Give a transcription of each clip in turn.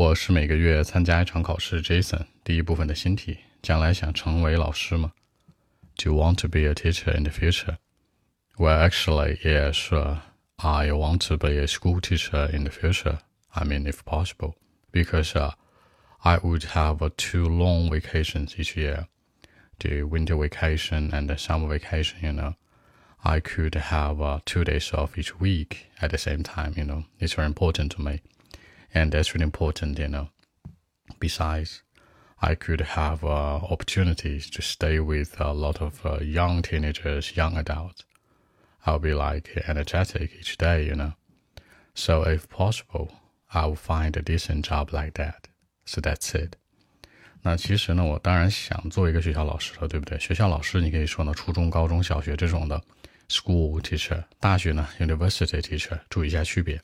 我是每个月参加一场考试。Jason，第一部分的新题：将来想成为老师吗？Do you want to be a teacher in the future? Well, actually, yes. I want to be a school teacher in the future. I mean, if possible, because uh, I would have uh, two long vacations each year, the winter vacation and the summer vacation. You know, I could have uh, two days off each week at the same time. You know, it's very important to me and that's really important, you know. Besides, I could have uh, opportunities to stay with a lot of uh, young teenagers, young adults. I'll be like energetic each day, you know. So if possible, I will find a decent job like that. So that's it. 那其实呢，我当然想做一个学校老师了，对不对？学校老师你可以说呢，初中、高中小学这种的 school teacher，大学呢 university teacher，注意一下区别，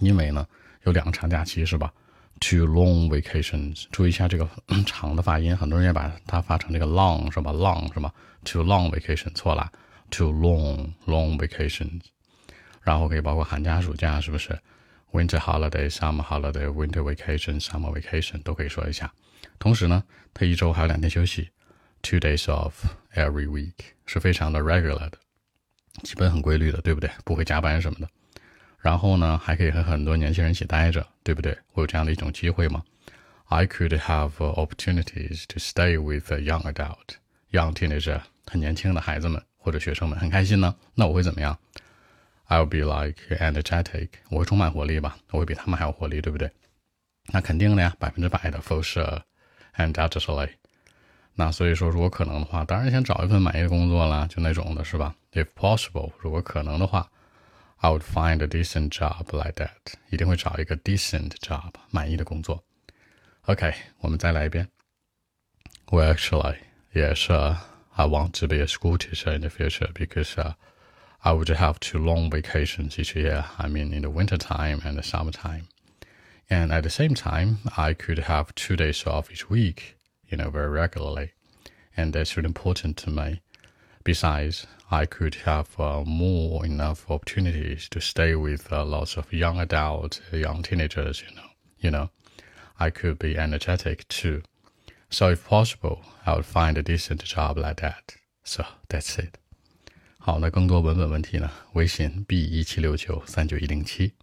因为呢。 有两个长假期是吧？Two long vacations，注意一下这个长的发音，很多人也把它发成这个 long 是吧？long 是吧？Two long vacation 错了，Two long long vacations，然后可以包括寒假、暑假，是不是？Winter holiday、summer holiday、winter vacation、summer vacation 都可以说一下。同时呢，他一周还有两天休息，Two days off every week 是非常的 regular 的，基本很规律的，对不对？不会加班什么的。然后呢，还可以和很多年轻人一起待着，对不对？我有这样的一种机会吗？I could have opportunities to stay with a young adult, young teenager，很年轻的孩子们或者学生们，很开心呢。那我会怎么样？I'll be like energetic，我会充满活力吧？我会比他们还要活力，对不对？那肯定的呀，百分之百的，for sure，undoubtedly。那所以说，如果可能的话，当然先找一份满意的工作啦，就那种的是吧？If possible，如果可能的话。I would find a decent job like that，一定会找一个 decent job，满意的工作。OK，我们再来一遍。Well, actually, yes, uh, I want to be a school teacher in the future because uh, I would have two long vacations each year. I mean, in the winter time and the summertime. And at the same time, I could have two days off each week, you know, very regularly. And that's really important to me. Besides, I could have uh, more enough opportunities to stay with uh, lots of young adults, young teenagers. You know, you know, I could be energetic too. So if possible, I would find a decent job like that. So that's it. 好，那更多文本问题呢？微信 b 一七六九三九一零七。